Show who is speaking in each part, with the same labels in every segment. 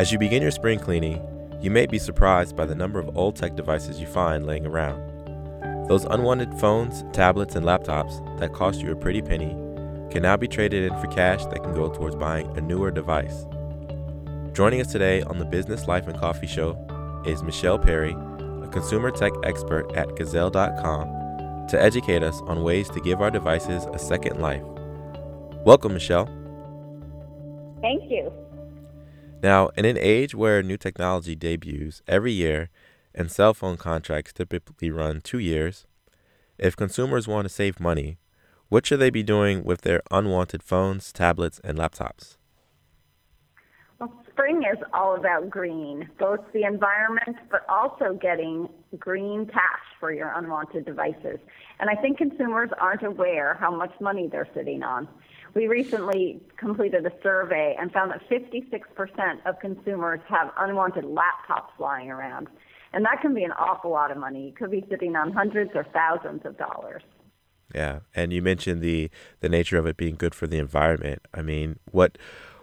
Speaker 1: As you begin your spring cleaning, you may be surprised by the number of old tech devices you find laying around. Those unwanted phones, tablets, and laptops that cost you a pretty penny can now be traded in for cash that can go towards buying a newer device. Joining us today on the Business Life and Coffee Show is Michelle Perry, a consumer tech expert at Gazelle.com, to educate us on ways to give our devices a second life. Welcome, Michelle.
Speaker 2: Thank you.
Speaker 1: Now, in an age where new technology debuts every year and cell phone contracts typically run two years, if consumers want to save money, what should they be doing with their unwanted phones, tablets, and laptops?
Speaker 2: Well, spring is all about green, both the environment, but also getting green cash for your unwanted devices. And I think consumers aren't aware how much money they're sitting on. We recently completed a survey and found that 56% of consumers have unwanted laptops lying around. And that can be an awful lot of money. You could be sitting on hundreds or thousands of dollars.
Speaker 1: Yeah, and you mentioned the the nature of it being good for the environment. I mean, what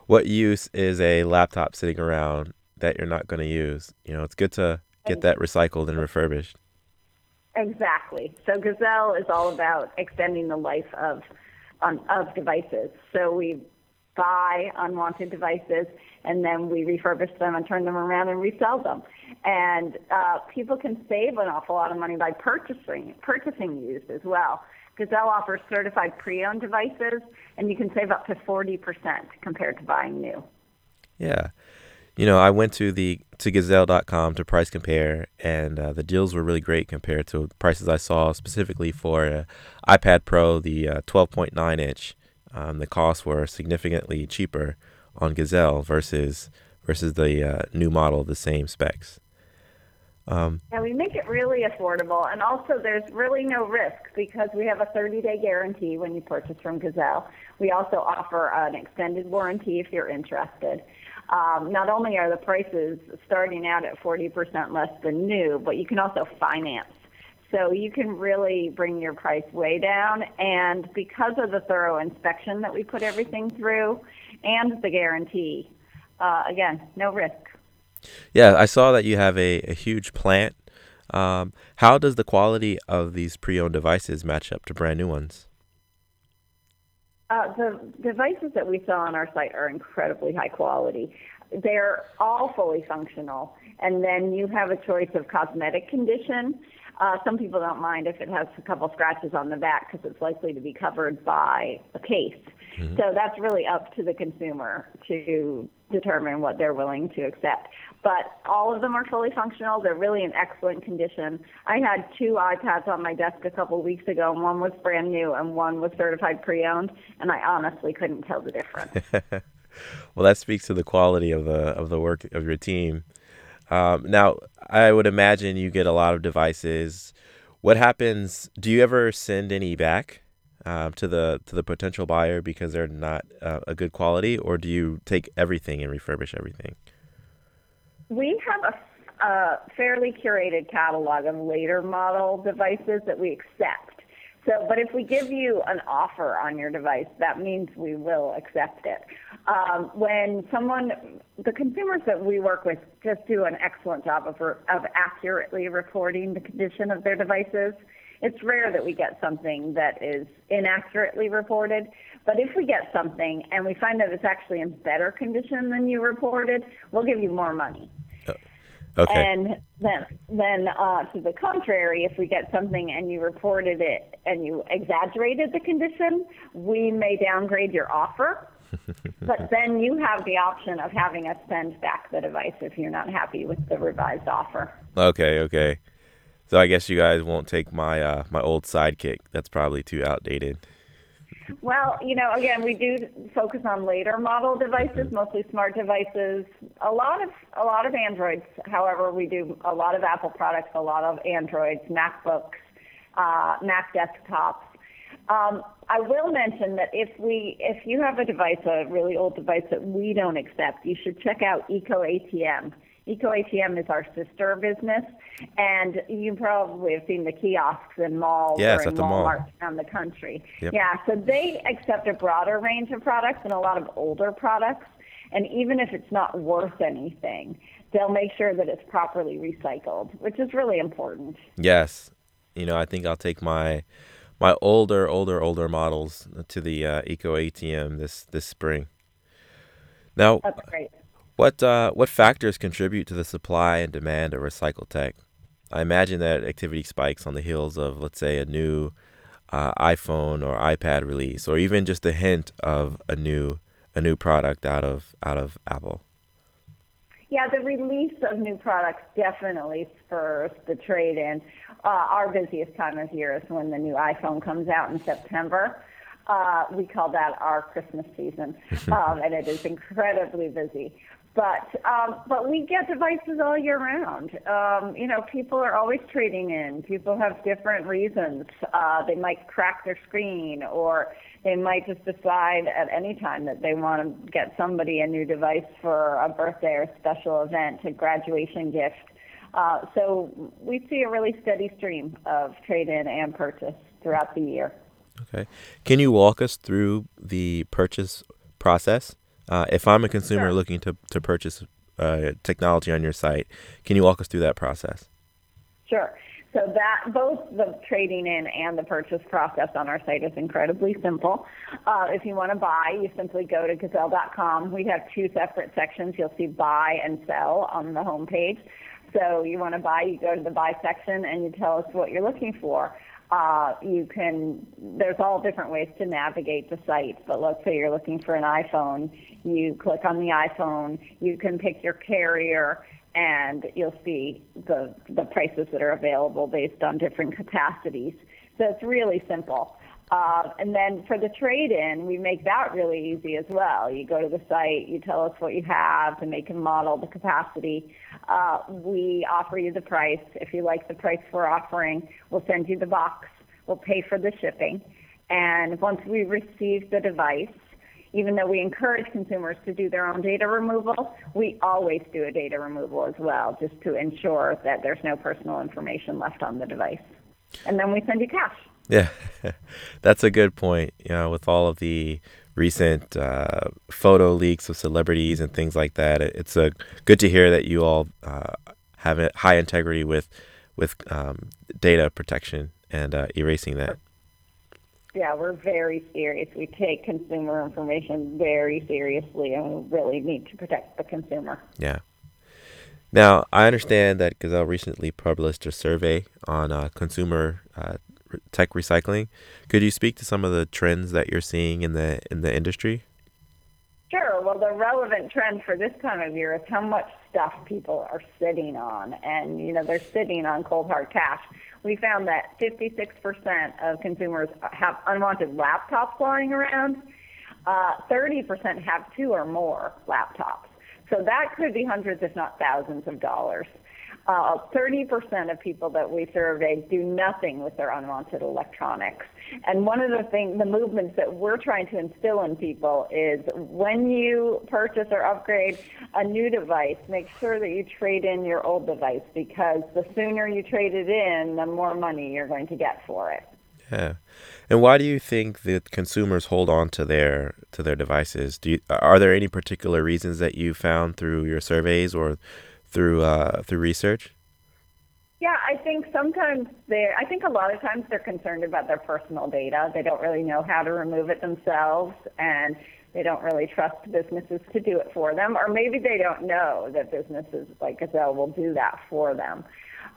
Speaker 1: what use is a laptop sitting around that you're not going to use? You know, it's good to get that recycled and refurbished.
Speaker 2: Exactly. So Gazelle is all about extending the life of of devices. So we buy unwanted devices and then we refurbish them and turn them around and resell them. And uh, people can save an awful lot of money by purchasing purchasing used as well. Gazelle offers certified pre-owned devices, and you can save up to 40% compared to buying new.
Speaker 1: Yeah. You know, I went to the to Gazelle.com to price compare, and uh, the deals were really great compared to prices I saw specifically for uh, iPad Pro, the uh, 12.9 inch. Um, the costs were significantly cheaper on Gazelle versus versus the uh, new model, the same specs.
Speaker 2: Um, yeah, we make it really affordable, and also there's really no risk because we have a 30-day guarantee when you purchase from Gazelle. We also offer an extended warranty if you're interested. Um, not only are the prices starting out at 40% less than new, but you can also finance. So you can really bring your price way down. And because of the thorough inspection that we put everything through and the guarantee, uh, again, no risk.
Speaker 1: Yeah, I saw that you have a, a huge plant. Um, how does the quality of these pre owned devices match up to brand new ones?
Speaker 2: Uh, the devices that we sell on our site are incredibly high quality. They're all fully functional, and then you have a choice of cosmetic condition. Uh, some people don't mind if it has a couple scratches on the back because it's likely to be covered by a case. Mm-hmm. So that's really up to the consumer to determine what they're willing to accept. But all of them are fully functional. They're really in excellent condition. I had two iPads on my desk a couple weeks ago, and one was brand new and one was certified pre-owned, and I honestly couldn't tell the difference.
Speaker 1: well, that speaks to the quality of the of the work of your team. Um, now, I would imagine you get a lot of devices. What happens? Do you ever send any back? um, to the to the potential buyer because they're not uh, a good quality, or do you take everything and refurbish everything?
Speaker 2: We have a, a fairly curated catalog of later model devices that we accept. So, but if we give you an offer on your device, that means we will accept it. Um, when someone, the consumers that we work with just do an excellent job of, of accurately reporting the condition of their devices it's rare that we get something that is inaccurately reported. But if we get something and we find that it's actually in better condition than you reported, we'll give you more money.
Speaker 1: Okay.
Speaker 2: And then, then uh, to the contrary, if we get something and you reported it and you exaggerated the condition, we may downgrade your offer. but then you have the option of having us send back the device if you're not happy with the revised offer.
Speaker 1: Okay, okay. So I guess you guys won't take my uh, my old sidekick. That's probably too outdated.
Speaker 2: Well, you know, again, we do focus on later model devices, mostly smart devices. A lot of a lot of Androids. However, we do a lot of Apple products, a lot of Androids, MacBooks, uh, Mac desktops. Um, I will mention that if we if you have a device, a really old device that we don't accept, you should check out Eco ATM. Eco ATM is our sister business, and you probably have seen the kiosks in malls
Speaker 1: yes,
Speaker 2: or in
Speaker 1: Walmart
Speaker 2: around the country.
Speaker 1: Yep.
Speaker 2: Yeah, so they accept a broader range of products and a lot of older products. And even if it's not worth anything, they'll make sure that it's properly recycled, which is really important.
Speaker 1: Yes. You know, I think I'll take my my older, older, older models to the uh, Eco ATM this this spring. Now,
Speaker 2: That's great.
Speaker 1: What uh, what factors contribute to the supply and demand of recycled tech? I imagine that activity spikes on the heels of, let's say, a new uh, iPhone or iPad release, or even just a hint of a new a new product out of out of Apple.
Speaker 2: Yeah, the release of new products definitely spurs the trade in. Uh, our busiest time of year is when the new iPhone comes out in September. Uh, we call that our Christmas season, um, and it is incredibly busy. But um, but we get devices all year round. Um, you know, people are always trading in. People have different reasons. Uh, they might crack their screen, or they might just decide at any time that they want to get somebody a new device for a birthday or special event, a graduation gift. Uh, so we see a really steady stream of trade-in and purchase throughout the year.
Speaker 1: Okay, can you walk us through the purchase process? Uh, if I'm a consumer
Speaker 2: Sure.
Speaker 1: looking to to purchase uh, technology on your site, can you walk us through that process?
Speaker 2: Sure. So that both the trading in and the purchase process on our site is incredibly simple. Uh, if you want to buy, you simply go to gazelle.com. We have two separate sections. You'll see buy and sell on the home page. So you want to buy, you go to the buy section and you tell us what you're looking for. Uh, you can, there's all different ways to navigate the site, but let's say you're looking for an iPhone, you click on the iPhone, you can pick your carrier, and you'll see the, the prices that are available based on different capacities. So it's really simple. Uh, and then for the trade-in, we make that really easy as well. You go to the site, you tell us what you have, the make and model, the capacity. Uh, we offer you the price. If you like the price we're offering, we'll send you the box. We'll pay for the shipping. And once we receive the device, even though we encourage consumers to do their own data removal, we always do a data removal as well, just to ensure that there's no personal information left on the device. And then we send you cash.
Speaker 1: Yeah, that's a good point. You know, with all of the recent uh, photo leaks of celebrities and things like that, it, it's a good to hear that you all uh, have a high integrity with with um, data protection and uh, erasing that.
Speaker 2: Yeah, we're very serious. We take consumer information very seriously, and we really need to protect the consumer.
Speaker 1: Yeah. Now, I understand that Gazelle recently published a survey on uh, consumer uh, tech recycling. Could you speak to some of the trends that you're seeing in the in the industry?
Speaker 2: Sure. Well, the relevant trend for this time of year is how much stuff people are sitting on. And, you know, they're sitting on cold hard cash. We found that 56% of consumers have unwanted laptops lying around. Uh, 30% have two or more laptops. So that could be hundreds, if not thousands of dollars. Uh, 30% of people that we surveyed do nothing with their unwanted electronics. And one of the things, the movements that we're trying to instill in people is when you purchase or upgrade a new device, make sure that you trade in your old device because the sooner you trade it in, the more money you're going to get for it.
Speaker 1: Yeah. And why do you think that consumers hold on to their to their devices? Do you, are there any particular reasons that you found through your surveys or through uh, through research?
Speaker 2: Yeah, I think sometimes they I think a lot of times they're concerned about their personal data. They don't really know how to remove it themselves and they don't really trust businesses to do it for them or maybe they don't know that businesses like Gazelle will do that for them.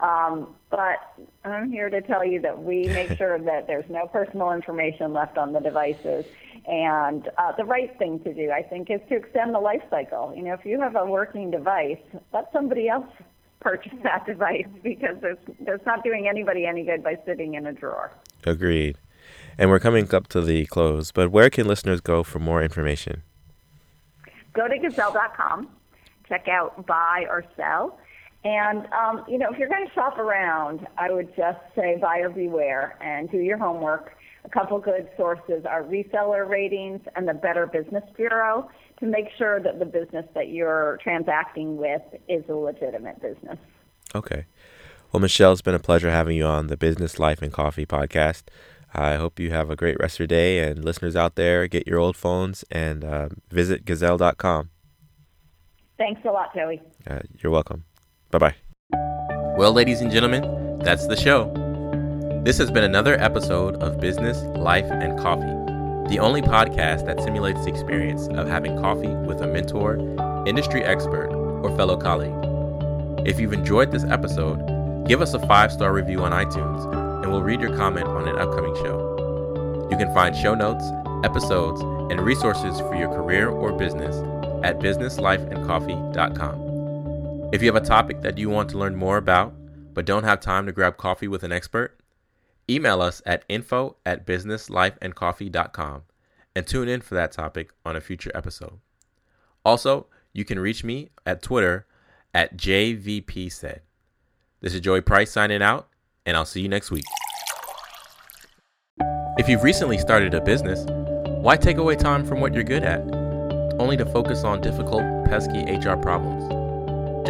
Speaker 2: Um, but I'm here to tell you that we make sure that there's no personal information left on the devices. And uh, the right thing to do, I think, is to extend the life cycle. You know, if you have a working device, let somebody else purchase that device because there's, there's not doing anybody any good by sitting in a drawer.
Speaker 1: Agreed. And we're coming up to the close, but where can listeners go for more information?
Speaker 2: Go to gazelle.com, check out buy or sell. And, um, you know, if you're going to shop around, I would just say buyer beware and do your homework. A couple good sources are reseller ratings and the Better Business Bureau to make sure that the business that you're transacting with is a legitimate business.
Speaker 1: Okay. Well, Michelle, it's been a pleasure having you on the Business Life and Coffee podcast. I hope you have a great rest of your day. And listeners out there, get your old phones and uh, visit gazelle.com.
Speaker 2: Thanks a lot, Joey.
Speaker 1: Uh, you're welcome. Bye bye. Well, ladies and gentlemen, that's the show. This has been another episode of Business, Life, and Coffee, the only podcast that simulates the experience of having coffee with a mentor, industry expert, or fellow colleague. If you've enjoyed this episode, give us a five star review on iTunes, and we'll read your comment on an upcoming show. You can find show notes, episodes, and resources for your career or business at businesslifeandcoffee.com. If you have a topic that you want to learn more about, but don't have time to grab coffee with an expert, email us at info at businesslifeandcoffee.com and tune in for that topic on a future episode. Also, you can reach me at Twitter at JVPsaid. This is Joey Price signing out, and I'll see you next week. If you've recently started a business, why take away time from what you're good at, only to focus on difficult, pesky HR problems?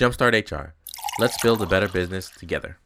Speaker 1: Jumpstart HR. Let's build a better business together.